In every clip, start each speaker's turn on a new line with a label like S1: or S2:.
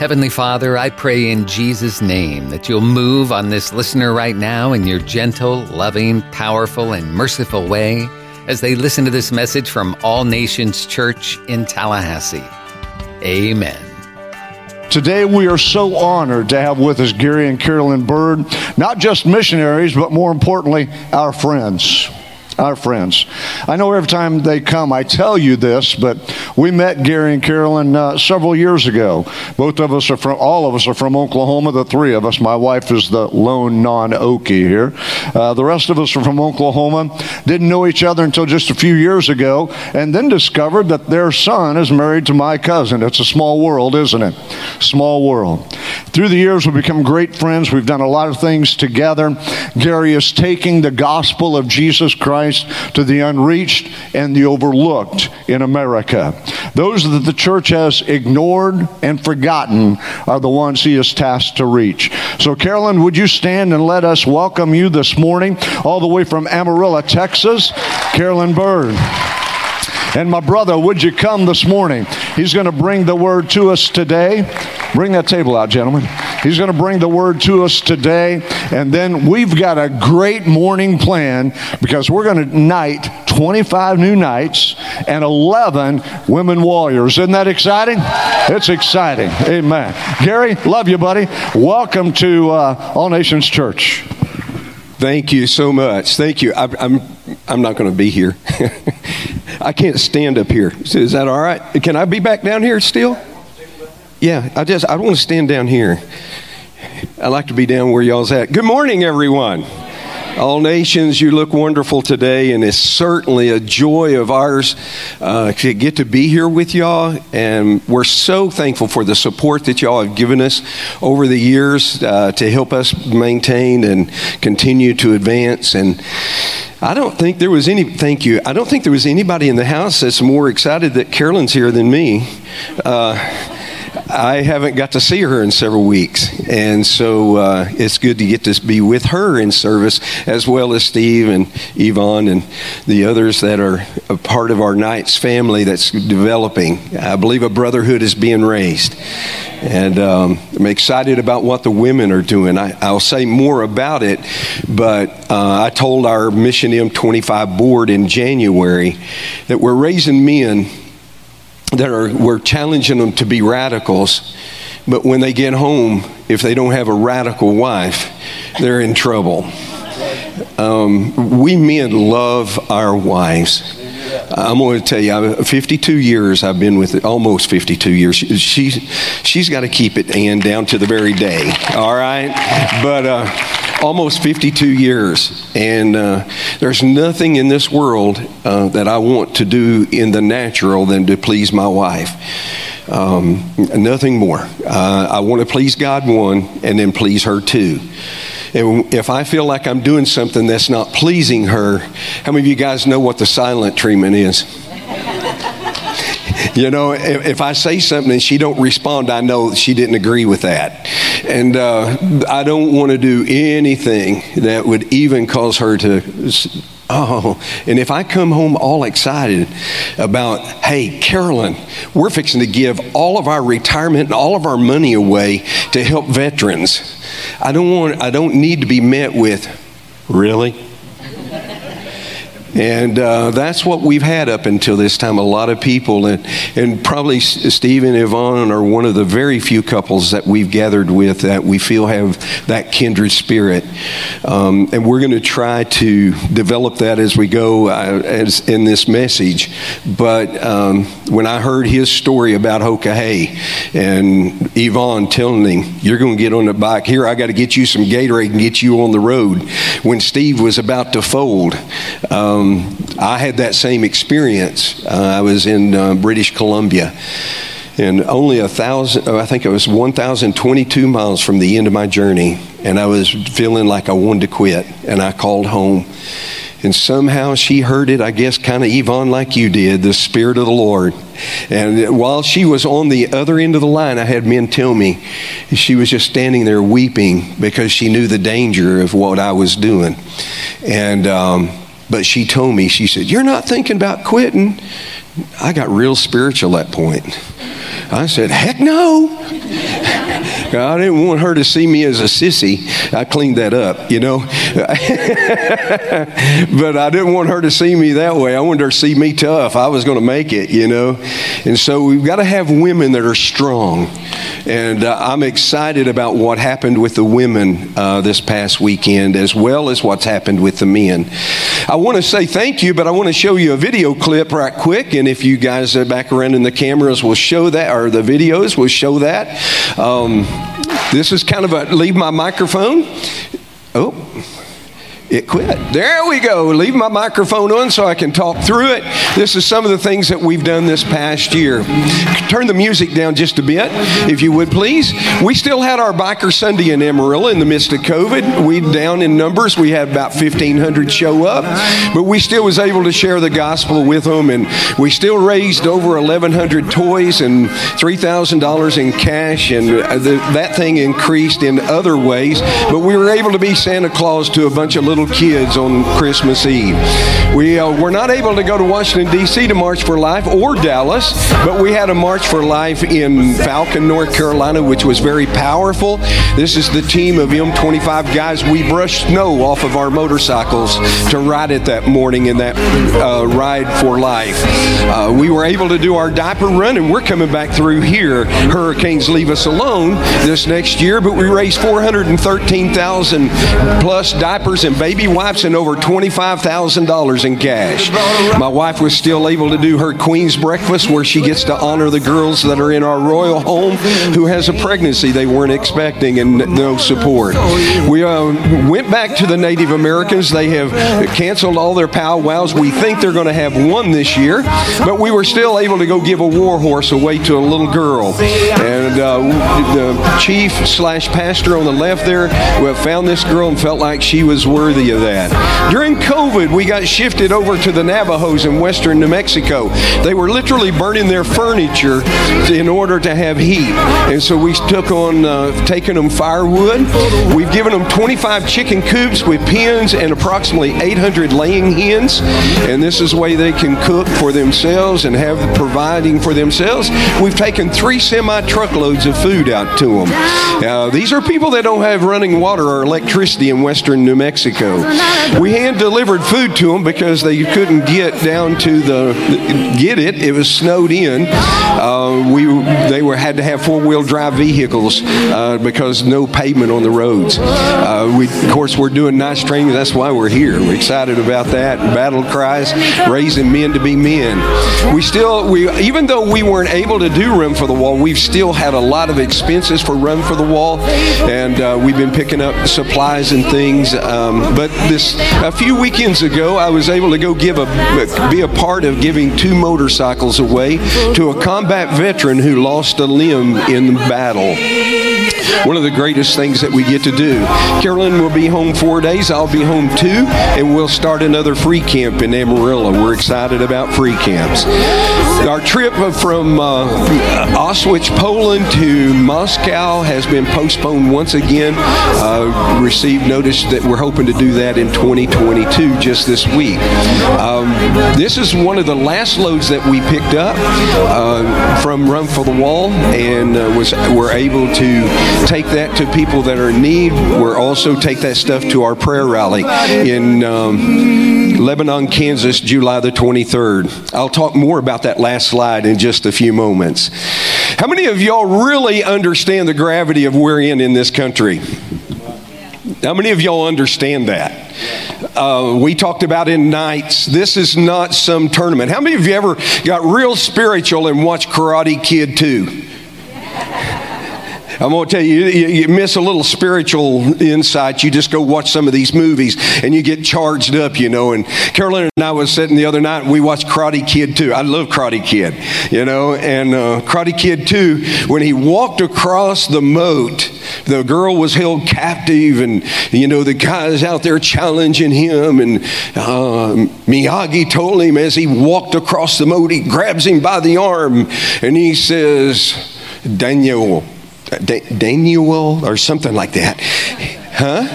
S1: Heavenly Father, I pray in Jesus' name that you'll move on this listener right now in your gentle, loving, powerful, and merciful way as they listen to this message from All Nations Church in Tallahassee. Amen.
S2: Today, we are so honored to have with us Gary and Carolyn Bird, not just missionaries, but more importantly, our friends our friends. I know every time they come, I tell you this, but we met Gary and Carolyn uh, several years ago. Both of us are from, all of us are from Oklahoma, the three of us. My wife is the lone non Okie here. Uh, the rest of us are from Oklahoma. Didn't know each other until just a few years ago, and then discovered that their son is married to my cousin. It's a small world, isn't it? Small world. Through the years, we've become great friends. We've done a lot of things together. Gary is taking the gospel of Jesus Christ Christ to the unreached and the overlooked in America. Those that the church has ignored and forgotten are the ones he is tasked to reach. So, Carolyn, would you stand and let us welcome you this morning, all the way from Amarillo, Texas, Carolyn Bird. And my brother, would you come this morning? He's going to bring the word to us today. Bring that table out, gentlemen. He's going to bring the word to us today. And then we've got a great morning plan because we're going to knight 25 new knights, and 11 women warriors. Isn't that exciting? It's exciting. Amen. Gary, love you, buddy. Welcome to uh, All Nations Church.
S3: Thank you so much. Thank you. I, I'm, I'm not going to be here. I can't stand up here. Is that all right? Can I be back down here still? Yeah, I just I don't want to stand down here. I like to be down where y'all's at. Good morning, everyone. All nations, you look wonderful today, and it's certainly a joy of ours uh, to get to be here with y'all. And we're so thankful for the support that y'all have given us over the years uh, to help us maintain and continue to advance. And I don't think there was any, thank you, I don't think there was anybody in the house that's more excited that Carolyn's here than me. Uh, I haven't got to see her in several weeks, and so uh, it's good to get to be with her in service, as well as Steve and Yvonne and the others that are a part of our Knights family that's developing. I believe a brotherhood is being raised, and um, I'm excited about what the women are doing. I, will say more about it, but uh, I told our Mission M25 board in January that we're raising men that are we're challenging them to be radicals but when they get home if they don't have a radical wife they're in trouble um, we men love our wives I'm going to tell you, 52 years I've been with it, almost 52 years. She, she's got to keep it, and down to the very day. All right? But uh, almost 52 years. And uh, there's nothing in this world uh, that I want to do in the natural than to please my wife. Um, nothing more. Uh, I want to please God one and then please her two. And if I feel like I'm doing something that's not pleasing her, how many of you guys know what the silent treatment is? You know, if, if, I say something and she don't respond, I know she didn't agree with that. And uh, I don't want to do anything that would even cause her to Oh, and if I come home all excited about, hey, Carolyn, we're fixing to give all of our retirement and all of our money away to help veterans. I don't want I don't need to be met with, really? And uh, that's what we've had up until this time. A lot of people, and, and probably Steve and Yvonne are one of the very few couples that we've gathered with that we feel have that kindred spirit. Um, and we're going to try to develop that as we go uh, as in this message. But um, when I heard his story about Hoka and Yvonne telling him, You're going to get on the bike here, I got to get you some Gatorade and get you on the road. When Steve was about to fold, um, um, I had that same experience. Uh, I was in uh, British Columbia, and only a thousand, I think it was 1,022 miles from the end of my journey, and I was feeling like I wanted to quit, and I called home. And somehow she heard it, I guess, kind of Yvonne like you did, the Spirit of the Lord. And while she was on the other end of the line, I had men tell me she was just standing there weeping because she knew the danger of what I was doing. And um, but she told me, she said, You're not thinking about quitting. I got real spiritual at that point. I said, Heck no. I didn't want her to see me as a sissy. I cleaned that up, you know. but I didn't want her to see me that way. I wanted her to see me tough. I was going to make it, you know. And so we've got to have women that are strong. And uh, I'm excited about what happened with the women uh, this past weekend, as well as what's happened with the men. I want to say thank you, but I want to show you a video clip right quick. And if you guys are back around in the cameras we'll show that, or the videos will show that. Um, this is kind of a leave my microphone. It quit. There we go. Leave my microphone on so I can talk through it. This is some of the things that we've done this past year. Turn the music down just a bit, if you would please. We still had our Biker Sunday in Amarillo in the midst of COVID. We down in numbers. We had about 1,500 show up, but we still was able to share the gospel with them, and we still raised over 1,100 toys and $3,000 in cash, and uh, the, that thing increased in other ways. But we were able to be Santa Claus to a bunch of little little kids on Christmas Eve. We uh, were not able to go to Washington, D.C. to March for Life or Dallas, but we had a March for Life in Falcon, North Carolina, which was very powerful. This is the team of M25 guys. We brushed snow off of our motorcycles to ride it that morning in that uh, Ride for Life. Uh, we were able to do our diaper run, and we're coming back through here. Hurricanes leave us alone this next year, but we raised 413,000 plus diapers and baby wipes and over $25,000 in cash. My wife was still able to do her Queen's breakfast where she gets to honor the girls that are in our royal home who has a pregnancy they weren't expecting and no support. We uh, went back to the Native Americans. They have canceled all their powwows. We think they're going to have one this year, but we were still able to go give a war horse away to a little girl. And uh, the chief slash pastor on the left there found this girl and felt like she was worthy worthy of that. During COVID, we got shifted over to the Navajos in western New Mexico. They were literally burning their furniture in order to have heat. And so we took on uh, taking them firewood. We've given them 25 chicken coops with pens and approximately 800 laying hens. And this is the way they can cook for themselves and have providing for themselves. We've taken three semi truckloads of food out to them. Uh, these are people that don't have running water or electricity in western New Mexico. We hand delivered food to them because they couldn't get down to the get it. It was snowed in. Uh, we they were had to have four wheel drive vehicles uh, because no pavement on the roads. Uh, we of course we're doing nice training. That's why we're here. We're excited about that. Battle cries, raising men to be men. We still we even though we weren't able to do Run for the Wall, we've still had a lot of expenses for Run for the Wall, and uh, we've been picking up supplies and things. Um, but this a few weekends ago, I was able to go give a be a part of giving two motorcycles away to a combat veteran who lost a limb in battle one of the greatest things that we get to do. Carolyn will be home four days. I'll be home two, and we'll start another free camp in Amarillo. We're excited about free camps. Our trip from uh, Auschwitz, Poland to Moscow has been postponed once again. Uh, received notice that we're hoping to do that in 2022 just this week. Um, this is one of the last loads that we picked up uh, from Run for the Wall, and uh, was were able to take that to people that are in need. We're also take that stuff to our prayer rally in um, Lebanon, Kansas, July the 23rd. I'll talk more about that last slide in just a few moments. How many of y'all really understand the gravity of we're in in this country? How many of y'all understand that? Uh, we talked about in nights. This is not some tournament. How many of you ever got real spiritual and watched Karate Kid 2? I'm going to tell you, you, you miss a little spiritual insight. You just go watch some of these movies and you get charged up, you know. And Carolyn and I was sitting the other night and we watched Karate Kid 2. I love Karate Kid, you know. And uh, Karate Kid 2, when he walked across the moat, the girl was held captive and, you know, the guys out there challenging him. And uh, Miyagi told him as he walked across the moat, he grabs him by the arm and he says, Daniel, Daniel or something like that. Huh?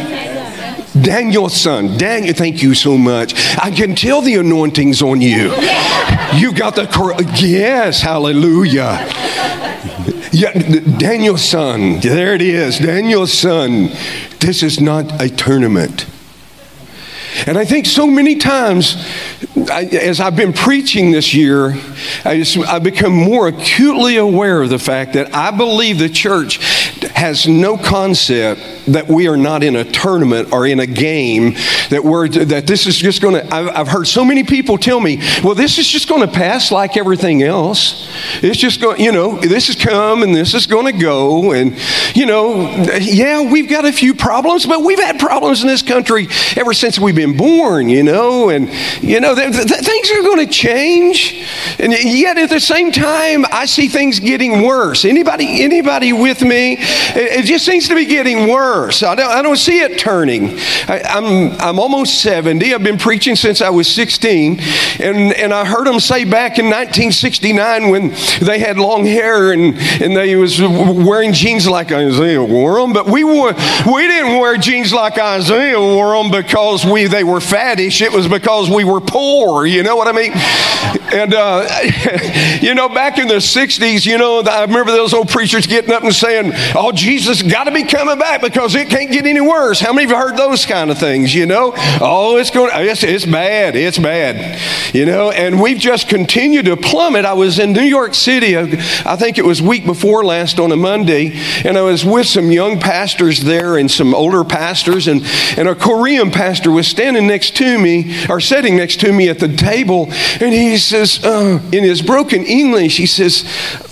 S3: Daniel-san. Daniel, thank you so much. I can tell the anointing's on you. You got the yes, hallelujah. Yeah, Daniel-san. There it is. Daniel-san. This is not a tournament. And I think so many times, I, as I've been preaching this year, I just, I've become more acutely aware of the fact that I believe the church has no concept that we are not in a tournament or in a game that we're that this is just going to I've, heard so many people tell me well this is just going to pass like everything else. It's just going you know this is come and this is going to go and you know yeah we've got a few problems but we've had problems in this country ever since we've been born you know and you know th- th- things are going to change. And yet at the same time I see things getting worse. Anybody anybody with me it, it just seems to be getting worse. I don't, I don't see it turning. I, am I'm, I'm almost 70. I've been preaching since I was 16. And, and I heard them say back in 1969 when they had long hair and, and they was wearing jeans like Isaiah wore them. But we, wore, we didn't wear jeans like Isaiah wore them because we, they were faddish. It was because we were poor. You know what I mean? And, uh, you know, back in the 60s, you know, I remember those old preachers getting up and saying, Jesus got to be coming back because because it can't get any worse. How many of you heard those kind of things, you know? Oh, it's going, it's, it's bad, it's bad, you know? And we've just continued to plummet. I was in New York City, uh, I think it was week before last on a Monday, and I was with some young pastors there and some older pastors, and, and a Korean pastor was standing next to me, or sitting next to me at the table, and he says, uh, in his broken English, he says,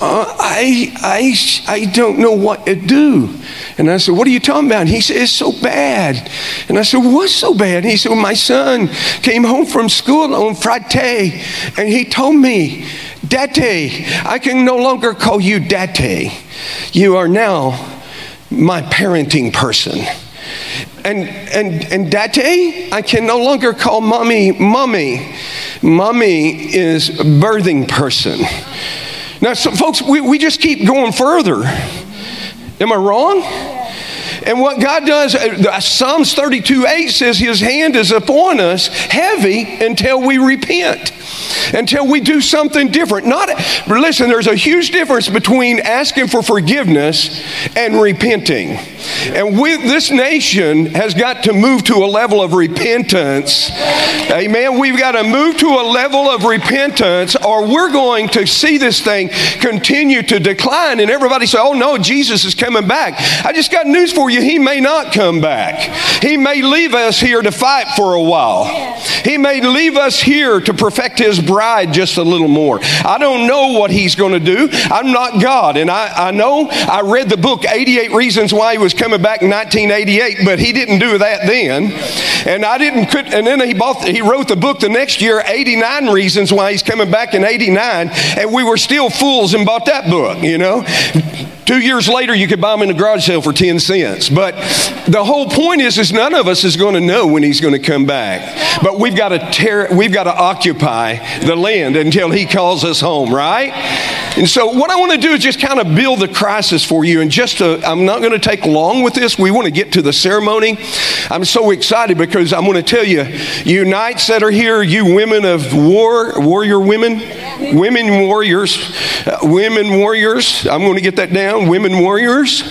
S3: uh, I, I, I don't know what do. And I said, What are you talking about? And he said, It's so bad. And I said, What's so bad? And he said, well, My son came home from school on Friday and he told me, Date, I can no longer call you Date. You are now my parenting person. And, and, and Date, I can no longer call mommy mommy. Mommy is birthing person. Now, so folks, we, we just keep going further. Am I wrong? And what God does, uh, Psalms 32 8 says, His hand is upon us heavy until we repent, until we do something different. Not, listen, there's a huge difference between asking for forgiveness and repenting. And we, this nation has got to move to a level of repentance. Amen. We've got to move to a level of repentance, or we're going to see this thing continue to decline. And everybody say, oh no, Jesus is coming back. I just got news for you. He may not come back. He may leave us here to fight for a while. He may leave us here to perfect his bride just a little more. I don't know what he's going to do. I'm not God. And I, I know I read the book, 88 Reasons Why He Was Coming Back in 1988, but he didn't do that then. And I didn't, and then he, bought, he wrote the book the next year, 89 Reasons Why He's Coming Back in 89, and we were still fools and bought that book, you know. Two years later, you could buy them in a garage sale for 10 cents. But the whole point is, is none of us is going to know when he's going to come back. But we've got to tear, we've got to occupy the land until he calls us home, right? And so what I want to do is just kind of build the crisis for you. And just to, I'm not going to take long with this. We want to get to the ceremony. I'm so excited because I'm going to tell you, you knights that are here, you women of war, warrior women, women warriors, uh, women warriors. I'm going to get that down down, women warriors.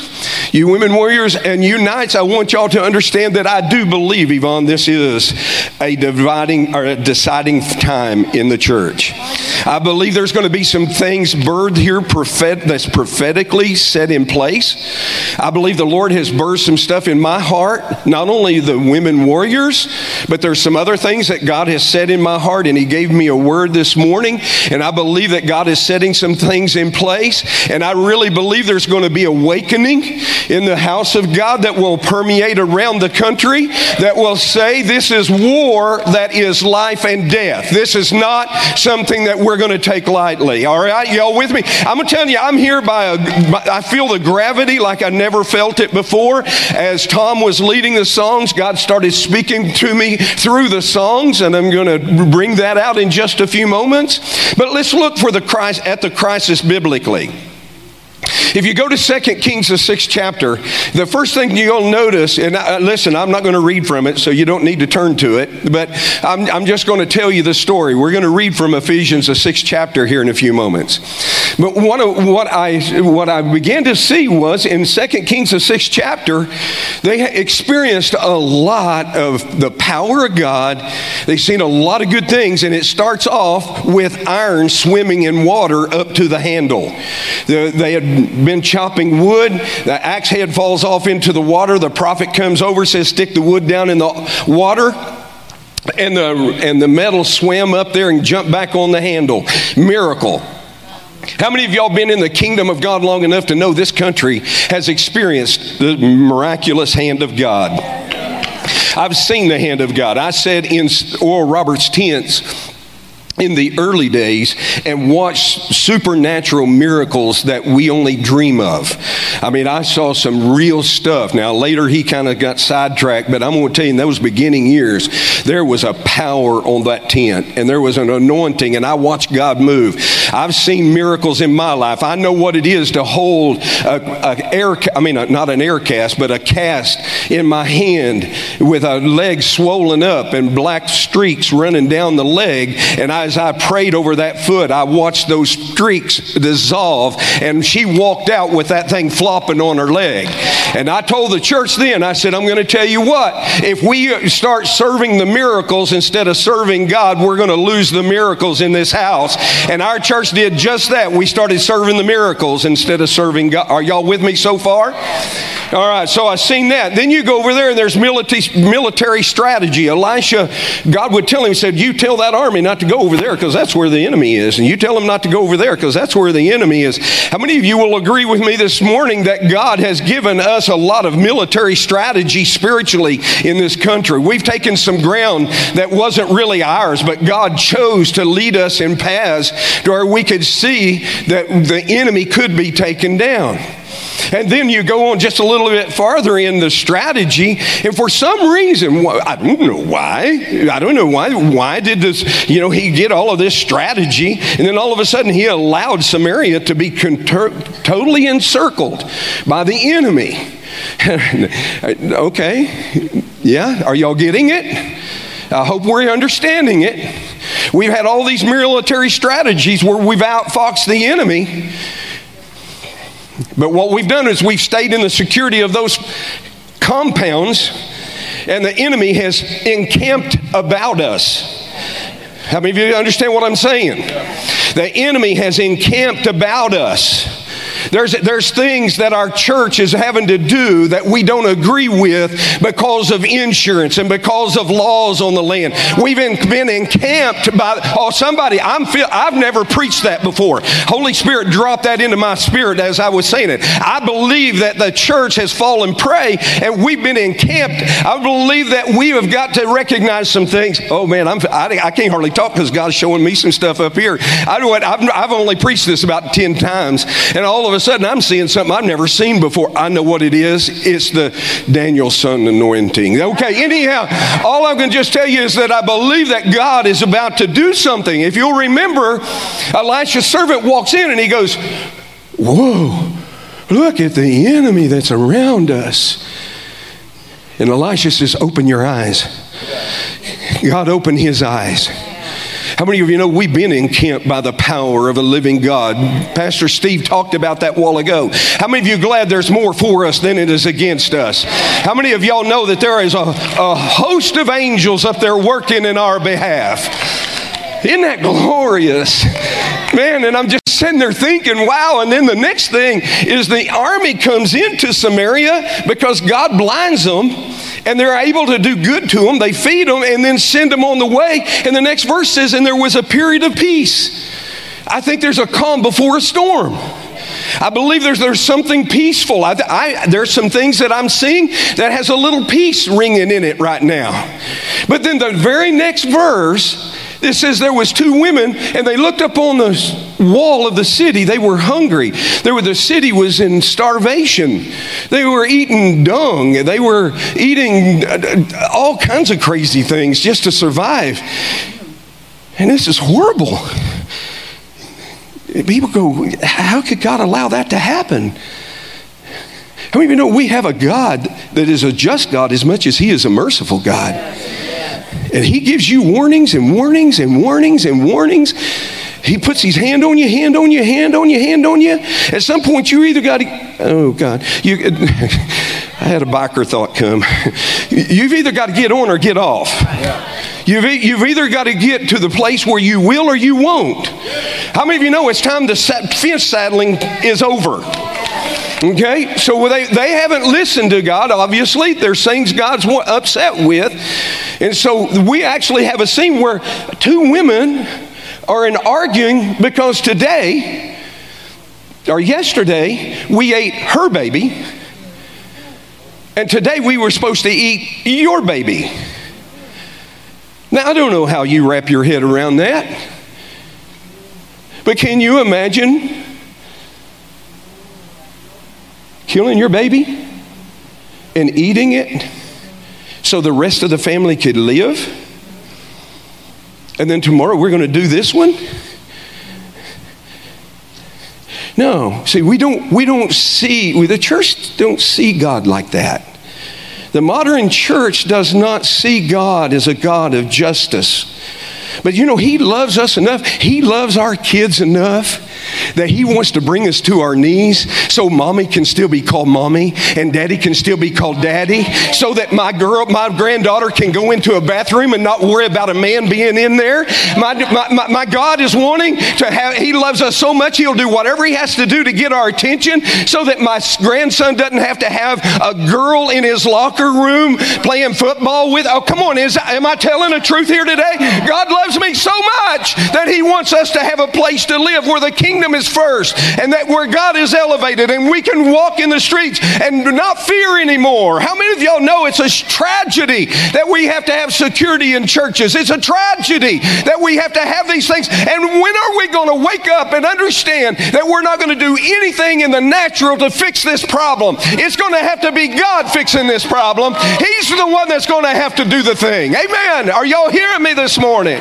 S3: You women warriors and you knights, I want y'all to understand that I do believe, Yvonne, this is a dividing or a deciding time in the church. I believe there's going to be some things birthed here prophet, that's prophetically set in place. I believe the Lord has birthed some stuff in my heart, not only the women warriors, but there's some other things that God has said in my heart, and He gave me a word this morning, and I believe that God is setting some things in place, and I really believe there's going to be awakening in the house of God that will permeate around the country, that will say this is war that is life and death. This is not something that we're going to take lightly. All right, y'all with me? I'm going to tell you, I'm here by a, I feel the gravity like I never felt it before. As Tom was leading the songs, God started speaking to me through the songs, and I'm going to bring that out in just a few moments. But let's look for the crisis, at the crisis biblically. If you go to 2 Kings, the sixth chapter, the first thing you'll notice, and I, listen, I'm not going to read from it, so you don't need to turn to it, but I'm, I'm just going to tell you the story. We're going to read from Ephesians, the sixth chapter, here in a few moments. But one of what I what I began to see was in 2 Kings, the sixth chapter, they experienced a lot of the power of God. They've seen a lot of good things, and it starts off with iron swimming in water up to the handle. The, they had been chopping wood. The axe head falls off into the water. The prophet comes over, says, Stick the wood down in the water and the and the metal swam up there and jumped back on the handle. Miracle. How many of y'all been in the kingdom of God long enough to know this country has experienced the miraculous hand of God? I've seen the hand of God. I said in Oral Roberts' tents in the early days and watched supernatural miracles that we only dream of. I mean, I saw some real stuff. Now, later he kind of got sidetracked, but I'm going to tell you, in those beginning years, there was a power on that tent and there was an anointing, and I watched God move. I've seen miracles in my life. I know what it is to hold a, a air, I mean, not an air cast, but a cast in my hand with a leg swollen up and black streaks running down the leg, and as I prayed over that foot, I watched those streaks dissolve, and she walked out with that thing flopping on her leg. And I told the church then, I said, I'm going to tell you what, if we start serving the miracles instead of serving God, we're going to lose the miracles in this house. And our church did just that. We started serving the miracles instead of serving God. Are y'all with me so far? All right, so I've seen that. Then you go over there and there's military, military strategy. Elisha, God would tell him, he said, You tell that army not to go over there because that's where the enemy is. And you tell them not to go over there because that's where the enemy is. How many of you will agree with me this morning that God has given us a lot of military strategy spiritually in this country? We've taken some ground that wasn't really ours, but God chose to lead us in paths to where we could see that the enemy could be taken down. And then you go on just a little bit farther in the strategy, and for some reason, I don't know why, I don't know why, why did this, you know, he get all of this strategy, and then all of a sudden he allowed Samaria to be totally encircled by the enemy. okay, yeah, are y'all getting it? I hope we're understanding it. We've had all these military strategies where we've outfoxed the enemy. But what we've done is we've stayed in the security of those compounds, and the enemy has encamped about us. How many of you understand what I'm saying? The enemy has encamped about us. There's, there's things that our church is having to do that we don't agree with because of insurance and because of laws on the land. We've been encamped by, oh, somebody, I'm feel, I've never preached that before. Holy Spirit dropped that into my spirit as I was saying it. I believe that the church has fallen prey and we've been encamped. I believe that we have got to recognize some things. Oh man, I'm, I, I can't hardly talk because God's showing me some stuff up here. I know what, I've, I've only preached this about 10 times and all of a sudden I'm seeing something I've never seen before. I know what it is. It's the Daniel-san anointing. Okay, anyhow, all I can just tell you is that I believe that God is about to do something. If you'll remember, Elisha's servant walks in and he goes, Whoa, look at the enemy that's around us. And Elisha says, Open your eyes. God opened his eyes. How many of you know we've been encamped by the power of a living God? Pastor Steve talked about that while ago. How many of you glad there's more for us than it is against us? How many of y'all know that there is a, a host of angels up there working in our behalf? Isn't that glorious? Man, and I'm just sitting there thinking, wow. And then the next thing is the army comes into Samaria because God blinds them and they're able to do good to them. They feed them and then send them on the way. And the next verse says, and there was a period of peace. I think there's a calm before a storm. I believe there's, there's something peaceful. I, I, there's some things that I'm seeing that has a little peace ringing in it right now. But then the very next verse it says there was two women, and they looked up on the wall of the city. They were hungry. They were, the city was in starvation. They were eating dung. They were eating uh, all kinds of crazy things just to survive. And this is horrible. People go, how could God allow that to happen? How many of you know we have a God that is a just God as much as He is a merciful God? And He gives you warnings and warnings and warnings and warnings. He puts his hand on you, hand on you, hand on you, hand on you. At some point, you either got to, oh God, you, I had a biker thought come. You've either got to get on or get off. You've, you've either got to get to the place where you will or you won't. How many of you know it's time the fence saddling is over? Okay, so they, they haven't listened to God, obviously. There's things God's upset with. And so we actually have a scene where two women are in arguing because today or yesterday we ate her baby, and today we were supposed to eat your baby. Now, I don't know how you wrap your head around that, but can you imagine killing your baby and eating it so the rest of the family could live? And then tomorrow we're going to do this one? No. See, we don't, we don't see, we, the church don't see God like that. The modern church does not see God as a God of justice. But you know, He loves us enough. He loves our kids enough that He wants to bring us to our knees so mommy can still be called mommy and daddy can still be called daddy, so that my girl, my granddaughter can go into a bathroom and not worry about a man being in there. My, my, my God is wanting to have, He loves us so much, He'll do whatever He has to do to get our attention so that my grandson doesn't have to have a girl in his locker room playing football with. Oh, come on, is, am I telling the truth here today? God loves me so much that He wants us to have a place to live where the kingdom kingdom is first and that where God is elevated and we can walk in the streets and not fear anymore. How many of y'all know it's a tragedy that we have to have security in churches? It's a tragedy that we have to have these things. And when are we going to wake up and understand that we're not going to do anything in the natural to fix this problem? It's going to have to be God fixing this problem. He's the one that's going to have to do the thing. Amen. Are y'all hearing me this morning?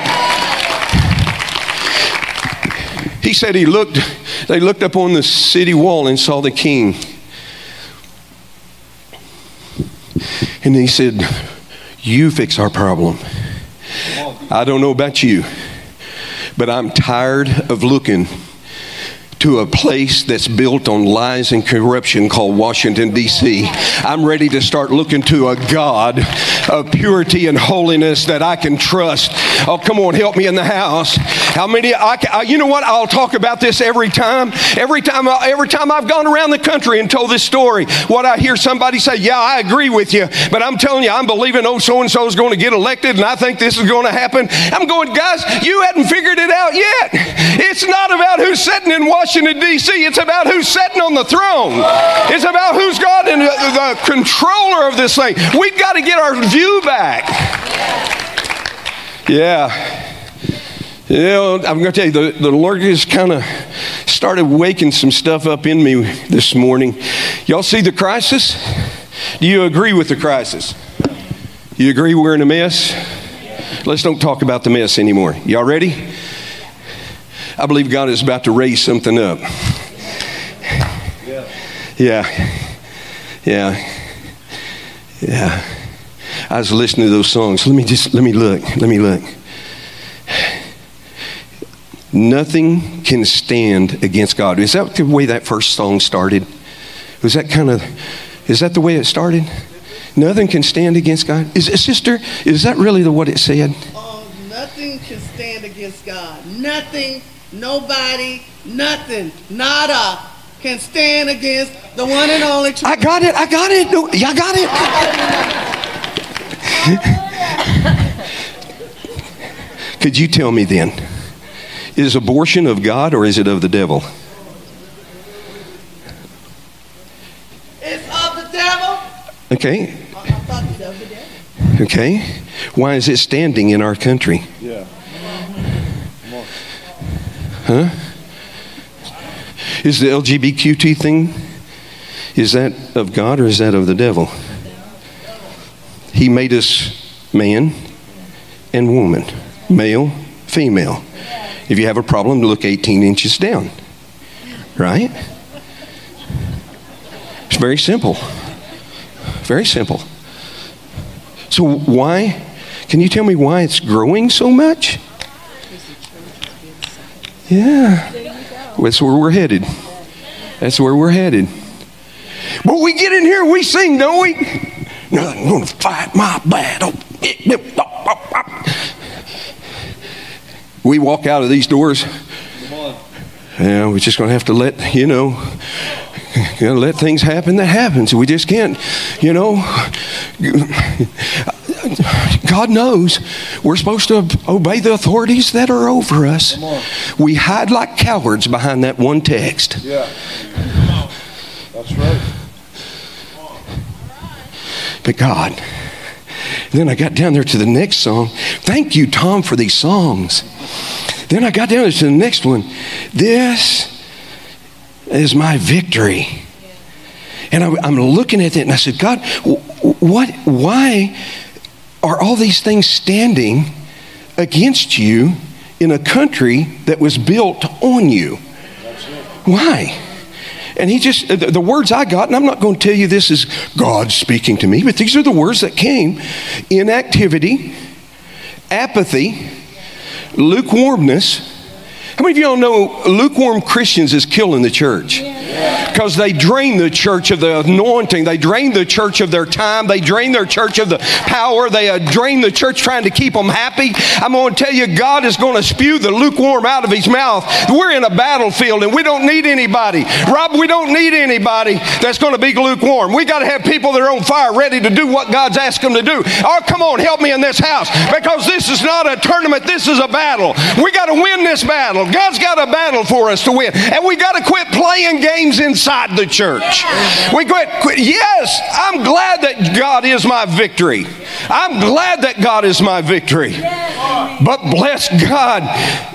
S3: He said he looked, they looked up on the city wall and saw the king. And he said, You fix our problem. I don't know about you, but I'm tired of looking to a place that's built on lies and corruption called Washington, D.C. I'm ready to start looking to a God of purity and holiness that I can trust. Oh, come on, help me in the house. How many? I, I, you know what? I'll talk about this every time. Every time, uh, every time I've gone around the country and told this story, what I hear somebody say, "Yeah, I agree with you," but I'm telling you, I'm believing oh so and so is going to get elected, and I think this is going to happen. I'm going, guys, you hadn't figured it out yet. It's not about who's sitting in Washington. D.C., it's about who's sitting on the throne. It's about who's got the, the controller of this thing. We've got to get our view back. Yeah. You know, I'm going to tell you, the, the Lord just kind of started waking some stuff up in me this morning. Y'all see the crisis? Do you agree with the crisis? You agree we're in a mess? Let's don't talk about the mess anymore. Y'all ready? I believe God is about to raise something up. Yeah. Yeah. Yeah. I was listening to those songs. Let me just, let me look. Let me look. Nothing can stand against God. Is that the way that first song started? Was that kind of, is that the way it started? Nothing can stand against God. Is it sister? Is that really the what it said?
S4: Oh, nothing can stand against God. Nothing Nobody, nothing, nada can stand against the one and only
S3: truth. I got it. I got it. No, y'all got it. Could you tell me then? Is abortion of God or is it of the devil?
S4: It's of the devil.
S3: Okay. Okay. Why is it standing in our country? Yeah. Huh? Is the LGBTQ thing, is that of God or is that of the devil? He made us man and woman, male, female. If you have a problem, look 18 inches down. Right? It's very simple. Very simple. So, why? Can you tell me why it's growing so much? Yeah. That's where we're headed. That's where we're headed. But we get in here, we sing, don't we? No, I'm going to fight my battle. We walk out of these doors. Yeah, we're just going to have to let, you know, know, let things happen that happens. We just can't, you know. God knows we're supposed to obey the authorities that are over us. We hide like cowards behind that one text.
S2: Yeah. That's right.
S3: But God. Then I got down there to the next song. Thank you, Tom, for these songs. Then I got down there to the next one. This is my victory. And I, am looking at it and I said, God, what, why are all these things standing against you in a country that was built on you? Why? And he just, the words I got, and I'm not going to tell you this is God speaking to me, but these are the words that came inactivity, apathy, lukewarmness. How many of y'all know lukewarm Christians is killing the church? Because they drain the church of the anointing. They drain the church of their time. They drain their church of the power. They uh, drain the church trying to keep them happy. I'm going to tell you, God is going to spew the lukewarm out of his mouth. We're in a battlefield and we don't need anybody. Rob, we don't need anybody that's going to be lukewarm. We got to have people that are on fire ready to do what God's asked them to do. Oh, come on, help me in this house because this is not a tournament. This is a battle. We got to win this battle. God's got a battle for us to win. And we got to quit playing games inside inside the church. We quit, quit. Yes, I'm glad that God is my victory. I'm glad that God is my victory. But bless God,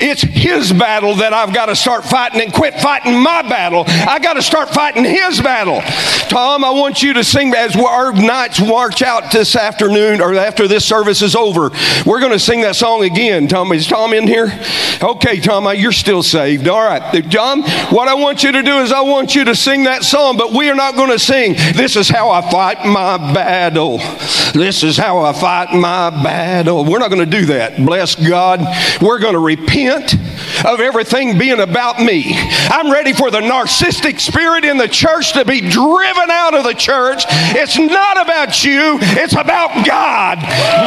S3: it's His battle that I've got to start fighting and quit fighting my battle. I got to start fighting His battle. Tom, I want you to sing as our knights march out this afternoon or after this service is over. We're going to sing that song again. Tom, is Tom in here? Okay, Tom, you're still saved. All right. John, what I want you to do is I want you to sing that song, but we are not going to sing, This is how I fight my battle. This is how I fight my battle. We're not going to do that. Bless God. We're going to repent of everything being about me. I'm ready for the narcissistic spirit in the church to be driven out of the church. It's not about you, it's about God.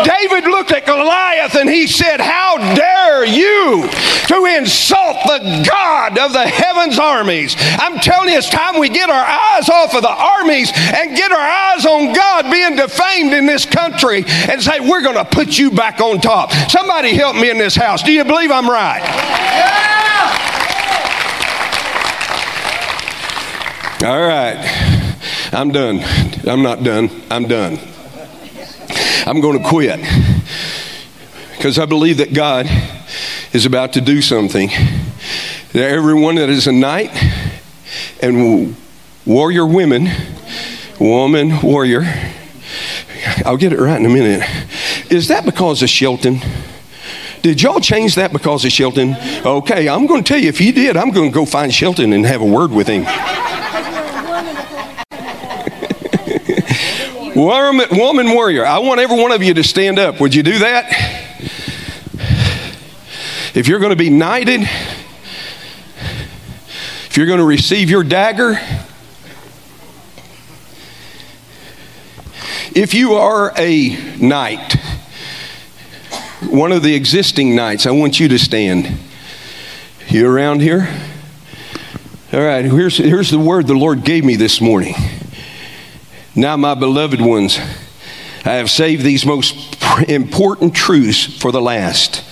S3: David looked at Goliath and he said, How dare you to insult the God of the heavens armies? I'm telling you, it's time we get our eyes off of the armies and get our eyes on God being defamed in this country and say, We're going to put you back on top. Somebody help me in this house. Do you believe I'm right? All right. I'm done. I'm not done. I'm done. I'm going to quit because I believe that God is about to do something. That everyone that is a knight and warrior women, woman, warrior, I'll get it right in a minute. Is that because of Shelton? Did y'all change that because of Shelton? Okay, I'm going to tell you, if you did, I'm going to go find Shelton and have a word with him. Woman warrior, I want every one of you to stand up. Would you do that? If you're going to be knighted, if you're going to receive your dagger, if you are a knight, one of the existing knights, I want you to stand. You around here? All right, here's, here's the word the Lord gave me this morning. Now, my beloved ones, I have saved these most important truths for the last.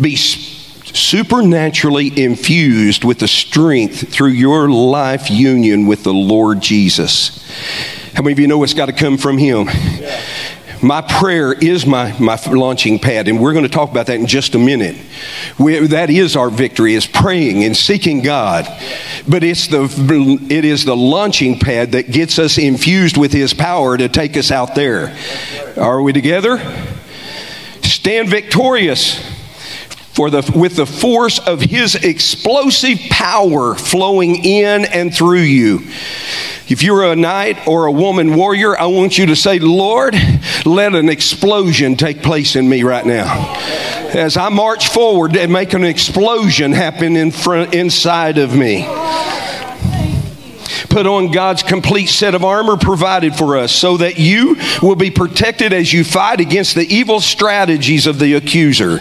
S3: Be supernaturally infused with the strength through your life union with the Lord Jesus. How many of you know it's got to come from Him? Yeah. My prayer is my, my launching pad, and we're going to talk about that in just a minute. We, that is our victory, is praying and seeking God. But it's the, it is the launching pad that gets us infused with His power to take us out there. Are we together? Stand victorious
S5: for the, with the force of his explosive power flowing in and through you. If you're a knight or a woman warrior, I want you to say, Lord, let an explosion take place in me right now. As I march forward and make an explosion happen in front, inside of me put on God's complete set of armor provided for us so that you will be protected as you fight against the evil strategies of the accuser.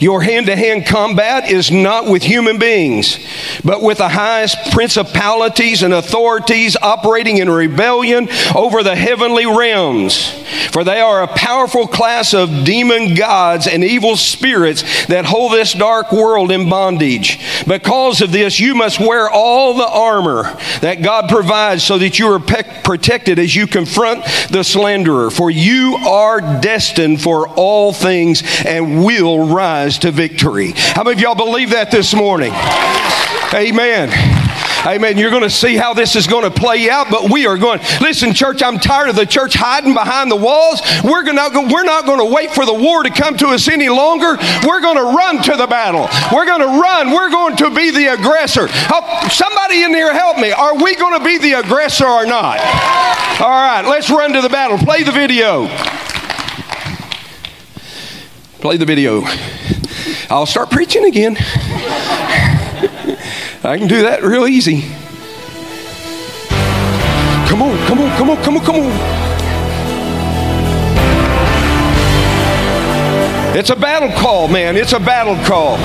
S5: Your hand to hand combat is not with human beings, but with the highest principalities and authorities operating in rebellion over the heavenly realms. For they are a powerful class of demon gods and evil spirits that hold this dark world in bondage. Because of this, you must wear all the armor that God provides so that you are pe- protected as you confront the slanderer. For you are destined for all things and will rise to victory. How many of y'all believe that this morning? Amen. Amen. You're going to see how this is going to play out, but we are going. Listen, church, I'm tired of the church hiding behind the walls. We're, gonna, we're not going to wait for the war to come to us any longer. We're going to run to the battle. We're going to run. We're going to be the aggressor. Oh, somebody in here help me. Are we going to be the aggressor or not? All right, let's run to the battle. Play the video. Play the video. I'll start preaching again. I can do that real easy. Come on, come on, come on, come on, come on. It's a battle call, man. It's a battle call.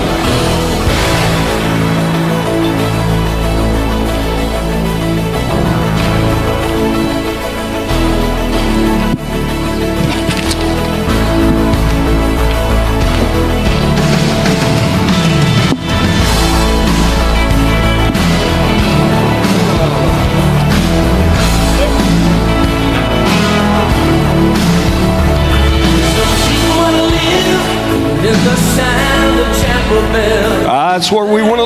S5: Where we want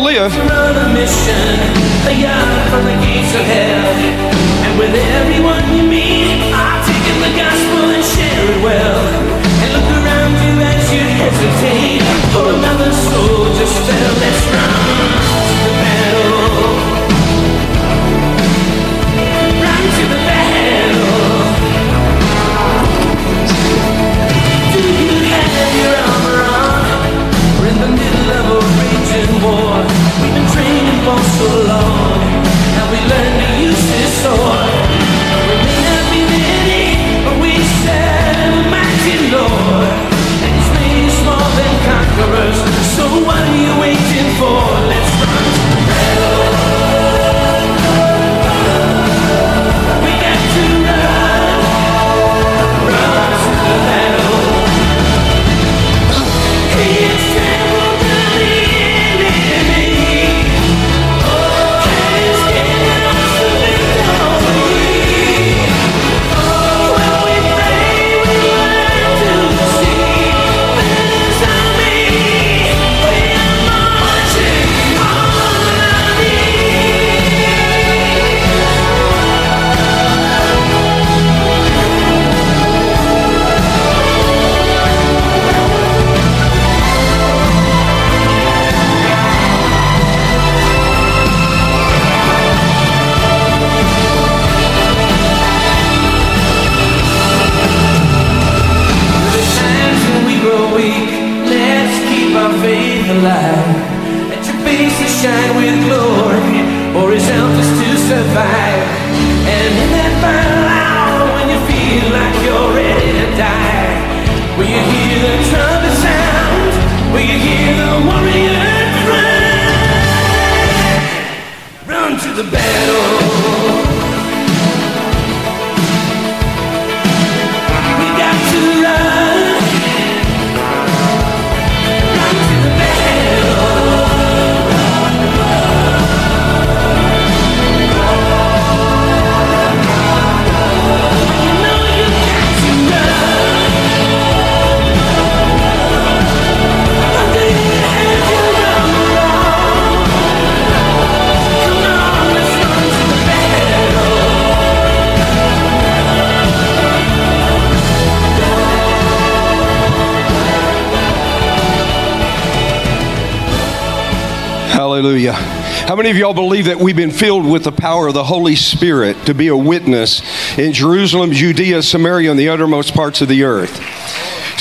S3: Hallelujah. How many of y'all believe that we've been filled with the power of the Holy Spirit to be a witness in Jerusalem, Judea, Samaria, and the uttermost parts of the earth?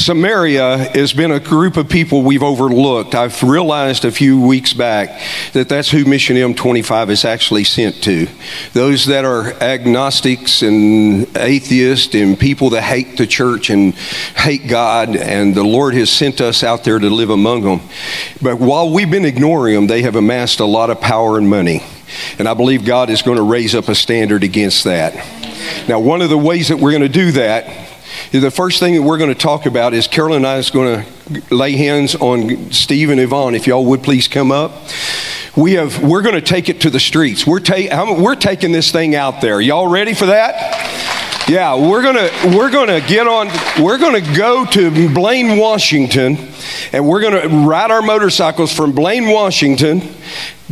S3: Samaria has been a group of people we've overlooked. I've realized a few weeks back that that's who Mission M25 is actually sent to. Those that are agnostics and atheists and people that hate the church and hate God, and the Lord has sent us out there to live among them. But while we've been ignoring them, they have amassed a lot of power and money. And I believe God is going to raise up a standard against that. Now, one of the ways that we're going to do that the first thing that we're going to talk about is Carolyn and I is going to lay hands on Steve and Yvonne. If y'all would please come up. We have, we're going to take it to the streets. We're, ta- we're taking this thing out there. Y'all ready for that? Yeah, we're gonna we're gonna get on. We're gonna go to Blaine, Washington, and we're gonna ride our motorcycles from Blaine, Washington,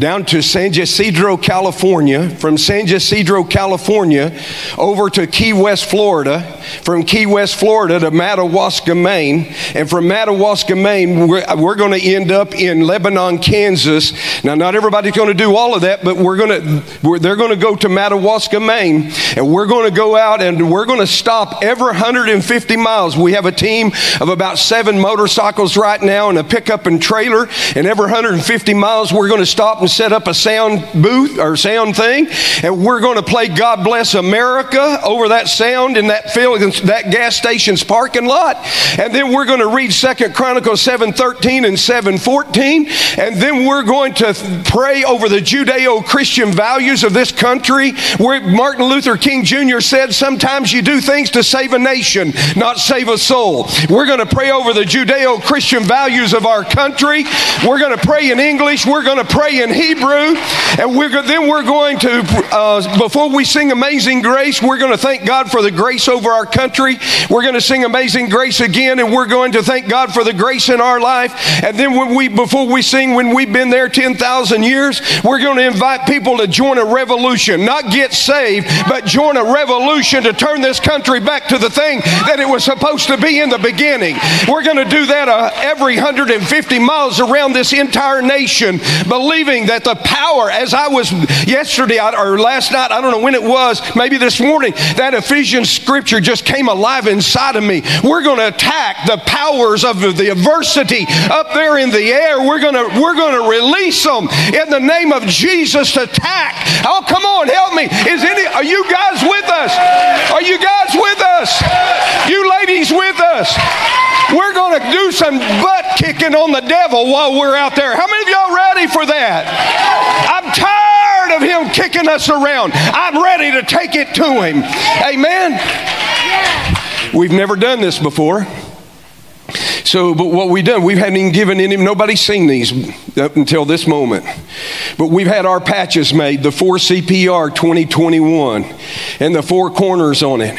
S3: down to San Ysidro, California, from San Ysidro, California, over to Key West, Florida, from Key West, Florida to Madawaska, Maine, and from Madawaska, Maine, we're, we're going to end up in Lebanon, Kansas. Now, not everybody's going to do all of that, but we're going to, they're going to go to Madawaska, Maine, and we're going to go out and we're going to stop every 150 miles. We have a team of about seven motorcycles right now and a pickup and trailer, and every 150 miles we're going to stop and set up a sound booth or sound thing, and we're going to play God Bless America over that sound in that field, that gas station's parking lot. And then we're going to read Second Chronicles 7:13 and 7:14, and then we're going to pray over the Judeo-Christian values of this country. Where Martin Luther King Jr. said, "Sometimes you do things to save a nation, not save a soul." We're going to pray over the Judeo-Christian values of our country. We're going to pray in English. We're going to pray in Hebrew, and we're, then we're going to, uh, before we sing Amazing Grace, we're going to thank God for the grace over our country. We're going to sing Amazing Grace again, and we're going to thank God for the grace in our life. And then when we, before we sing, when we've been there 10,000 years, we're going to invite people to join a revolution, not get saved, but join a revolution to turn this country back to the thing that it was supposed to be in the beginning. We're going to do that uh, every 150 miles around this entire nation, believing that the power, as I was yesterday or last night, I don't know when it was, maybe this morning, that Ephesians scripture just came alive inside of me. We're going to attack the powers of the adversity up there in the air. We're going to we're going to release them in the name of Jesus attack. Oh, come on, help me. Is any are you guys with us? Are you guys with us? You ladies with us? We're going to do some butt kicking on the devil while we're out there. How many of y'all ready for that? I'm tired of him kicking us around. I'm ready to take it to him. Amen. We've never done this before. So, but what we've done, we haven't even given any, nobody's seen these up until this moment. But we've had our patches made, the 4CPR 2021, and the four corners on it.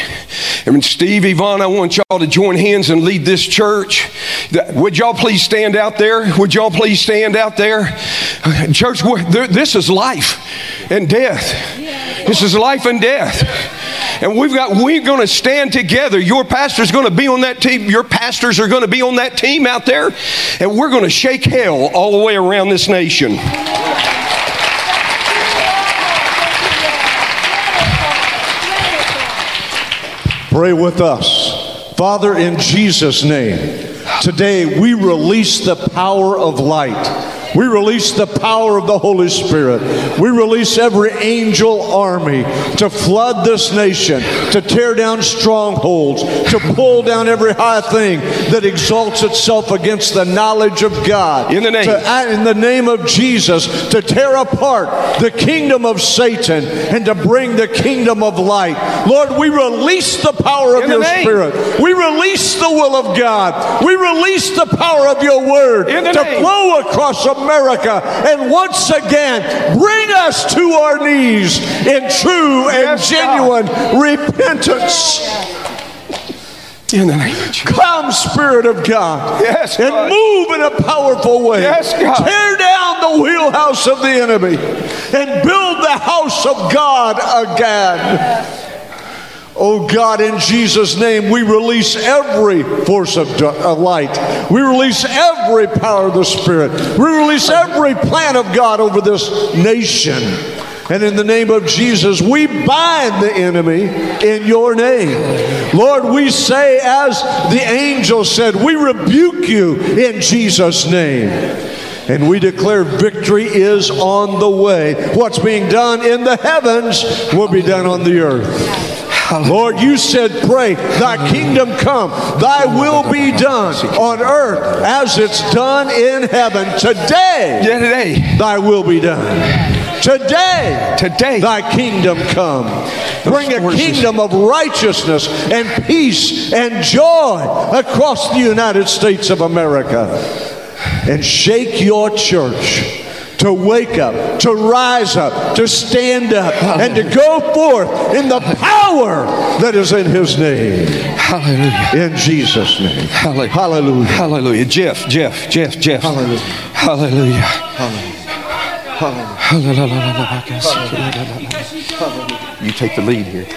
S3: And Steve, Yvonne, I want y'all to join hands and lead this church. Would y'all please stand out there? Would y'all please stand out there? Church, this is life and death. This is life and death. And we've got, we're going to stand together. Your pastor's going to be on that team. Your pastors are going to be on that team out there. And we're going to shake hell all the way around this nation.
S2: Pray with us. Father, in Jesus' name, today we release the power of light we release the power of the Holy Spirit. We release every angel army to flood this nation, to tear down strongholds, to pull down every high thing that exalts itself against the knowledge of God.
S3: In the name,
S2: to, in the name of Jesus, to tear apart the kingdom of Satan and to bring the kingdom of light. Lord, we release the power of your name. Spirit. We release the will of God. We release the power of your word to
S3: name.
S2: flow across America America and once again bring us to our knees in true and yes, genuine God. repentance.
S3: In the name of Jesus.
S2: Come, Spirit of God.
S3: Yes,
S2: and move in a powerful way.
S3: Yes, God.
S2: Tear down the wheelhouse of the enemy and build the house of God again. Oh God, in Jesus' name, we release every force of uh, light. We release every power of the Spirit. We release every plan of God over this nation. And in the name of Jesus, we bind the enemy in your name. Lord, we say, as the angel said, we rebuke you in Jesus' name. And we declare victory is on the way. What's being done in the heavens will be done on the earth. Lord, you said, pray, thy kingdom come, thy will be done on earth as it's done in heaven. Today,
S3: Yeah, today.
S2: thy will be done. Today,
S3: Today.
S2: thy kingdom come. Bring a kingdom of righteousness and peace and joy across the United States of America. And shake your church to wake up, to rise up, to stand up, and to go forth in the power that is in his name.
S3: Hallelujah.
S2: In Jesus' name.
S3: Hallelujah.
S2: Hallelujah.
S3: Hallelujah. Jeff, Jeff, Jeff, Jeff.
S2: Hallelujah.
S3: Hallelujah. Hallelujah. You take the lead here.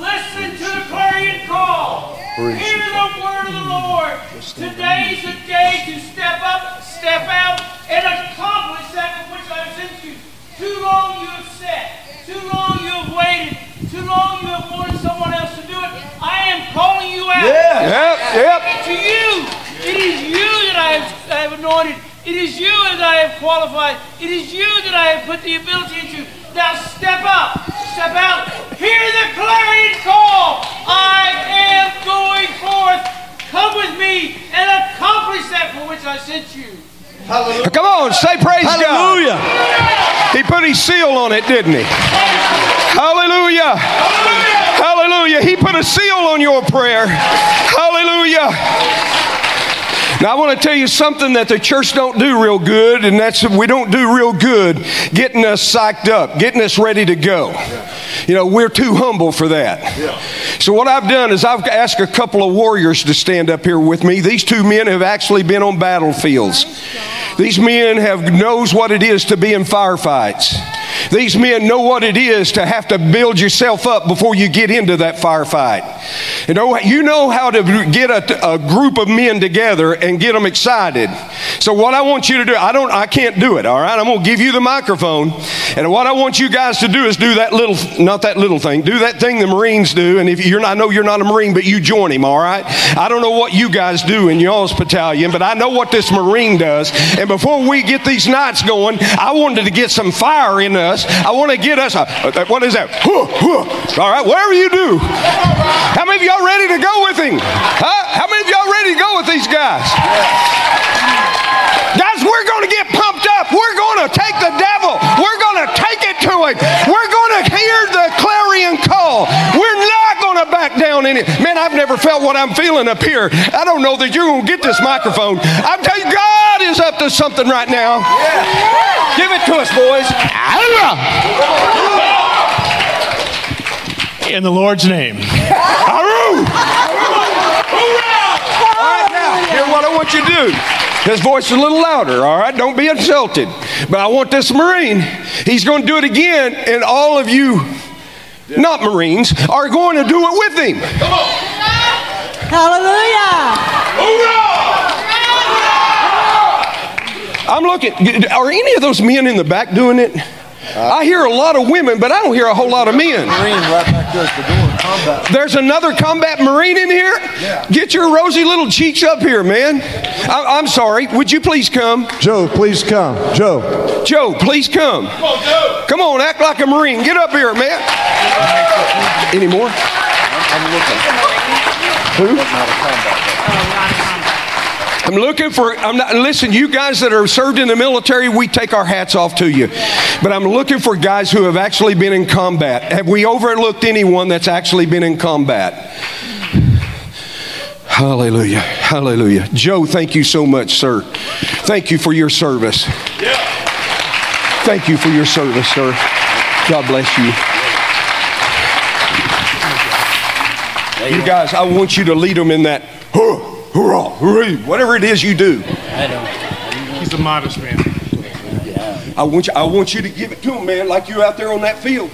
S6: Listen to the clarion call. Hear the word of the Lord. Today is the day to step up, step out, and accomplish that for which I've sent you. Too long you have sat. Too long you have waited. Too long you have wanted someone else to do it. I am calling you out. Yeah.
S3: Yep, yep.
S6: To you. It is you that I have, I have anointed. It is you that I have qualified. It is you that I have put the ability into. Now step up. Step out. Hear the clarion call. I am going forth. Come with me and accomplish that for which I sent you.
S3: Come on, say praise
S2: Hallelujah.
S3: God. He put his seal on it, didn't he? Hallelujah. Hallelujah. He put a seal on your prayer. Hallelujah. Now I want to tell you something that the church don't do real good, and that's we don't do real good getting us psyched up, getting us ready to go. You know, we're too humble for that. So what I've done is I've asked a couple of warriors to stand up here with me. These two men have actually been on battlefields. These men have knows what it is to be in firefights. These men know what it is to have to build yourself up before you get into that firefight. You know, you know how to get a, a group of men together and get them excited. So what I want you to do, I don't, I can't do it. All right, I'm gonna give you the microphone, and what I want you guys to do is do that little, not that little thing, do that thing the Marines do. And if you're not, I know you're not a Marine, but you join him. All right. I don't know what you guys do in y'all's battalion, but I know what this Marine does. And before we get these knights going, I wanted to get some fire in us. I want to get us a, what is that? All right, whatever you do. How many of y'all ready to go with him? Huh? How many of y'all ready to go with these guys? Guys, we're going to get pumped up. We're going to take the devil. We're going to take it to him. We're down in it. Man, I've never felt what I'm feeling up here. I don't know that you're going to get this microphone. I'm telling you, God is up to something right now. Give it to us, boys.
S7: In the Lord's name.
S3: Haru! All right, now, here's what I want you to do. His voice is a little louder, all right? Don't be insulted. But I want this Marine, he's going to do it again, and all of you not Marines are going to do it with him. Come on.
S8: Hallelujah.
S3: I'm looking, are any of those men in the back doing it? I hear a lot of women, but I don't hear a whole lot of men. There's another combat Marine in here? Get your rosy little cheeks up here, man. I, I'm sorry. Would you please come?
S2: Joe, please come. Joe.
S3: Joe, please come. Come on, act like a Marine. Get up here, man. Any more? I'm looking for, I'm not, listen, you guys that are served in the military, we take our hats off to you. But I'm looking for guys who have actually been in combat. Have we overlooked anyone that's actually been in combat? Hallelujah. Hallelujah. Joe, thank you so much, sir. Thank you for your service. Thank you for your service, sir. God bless you. You guys, I want you to lead them in that, "Huh, hurrah, hooray," whatever it is you do.
S7: He's a modest man.
S3: I want you. I want you to give it to him, man, like you out there on that field.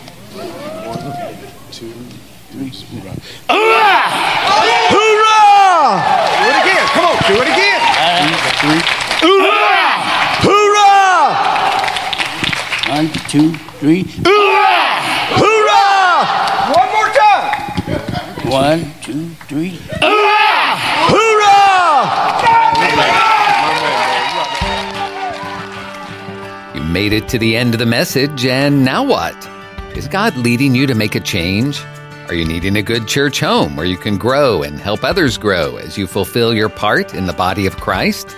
S2: Hoorah!
S3: Do it again. Come on, do it again.
S2: Hoorah! Hoorah!
S7: One, two, three.
S2: Hoorah!
S3: One more time.
S7: One, two, three.
S2: Hoorah!
S1: Made it to the end of the message, and now what? Is God leading you to make a change? Are you needing a good church home where you can grow and help others grow as you fulfill your part in the body of Christ?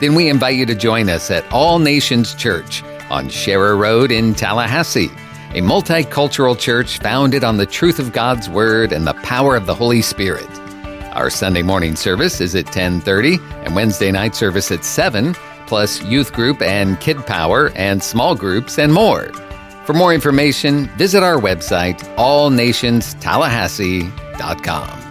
S1: Then we invite you to join us at All Nations Church on Sharer Road in Tallahassee, a multicultural church founded on the truth of God's Word and the power of the Holy Spirit. Our Sunday morning service is at 10:30 and Wednesday night service at 7, plus youth group and kid power and small groups and more. For more information, visit our website allnationstallahassee.com.